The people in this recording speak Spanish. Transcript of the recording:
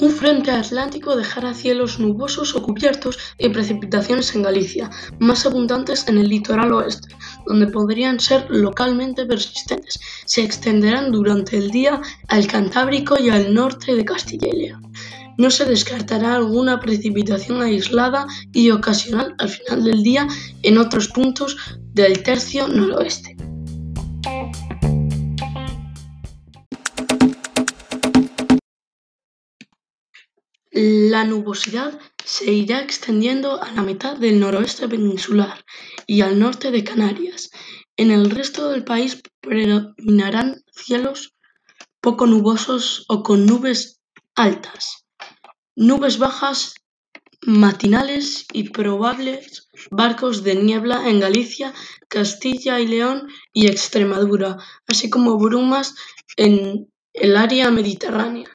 Un frente atlántico dejará cielos nubosos o cubiertos y precipitaciones en Galicia, más abundantes en el litoral oeste, donde podrían ser localmente persistentes. Se extenderán durante el día al Cantábrico y al norte de Castilla y León. No se descartará alguna precipitación aislada y ocasional al final del día en otros puntos del tercio noroeste. La nubosidad se irá extendiendo a la mitad del noroeste peninsular y al norte de Canarias. En el resto del país predominarán cielos poco nubosos o con nubes altas, nubes bajas matinales y probables barcos de niebla en Galicia, Castilla y León y Extremadura, así como brumas en el área mediterránea.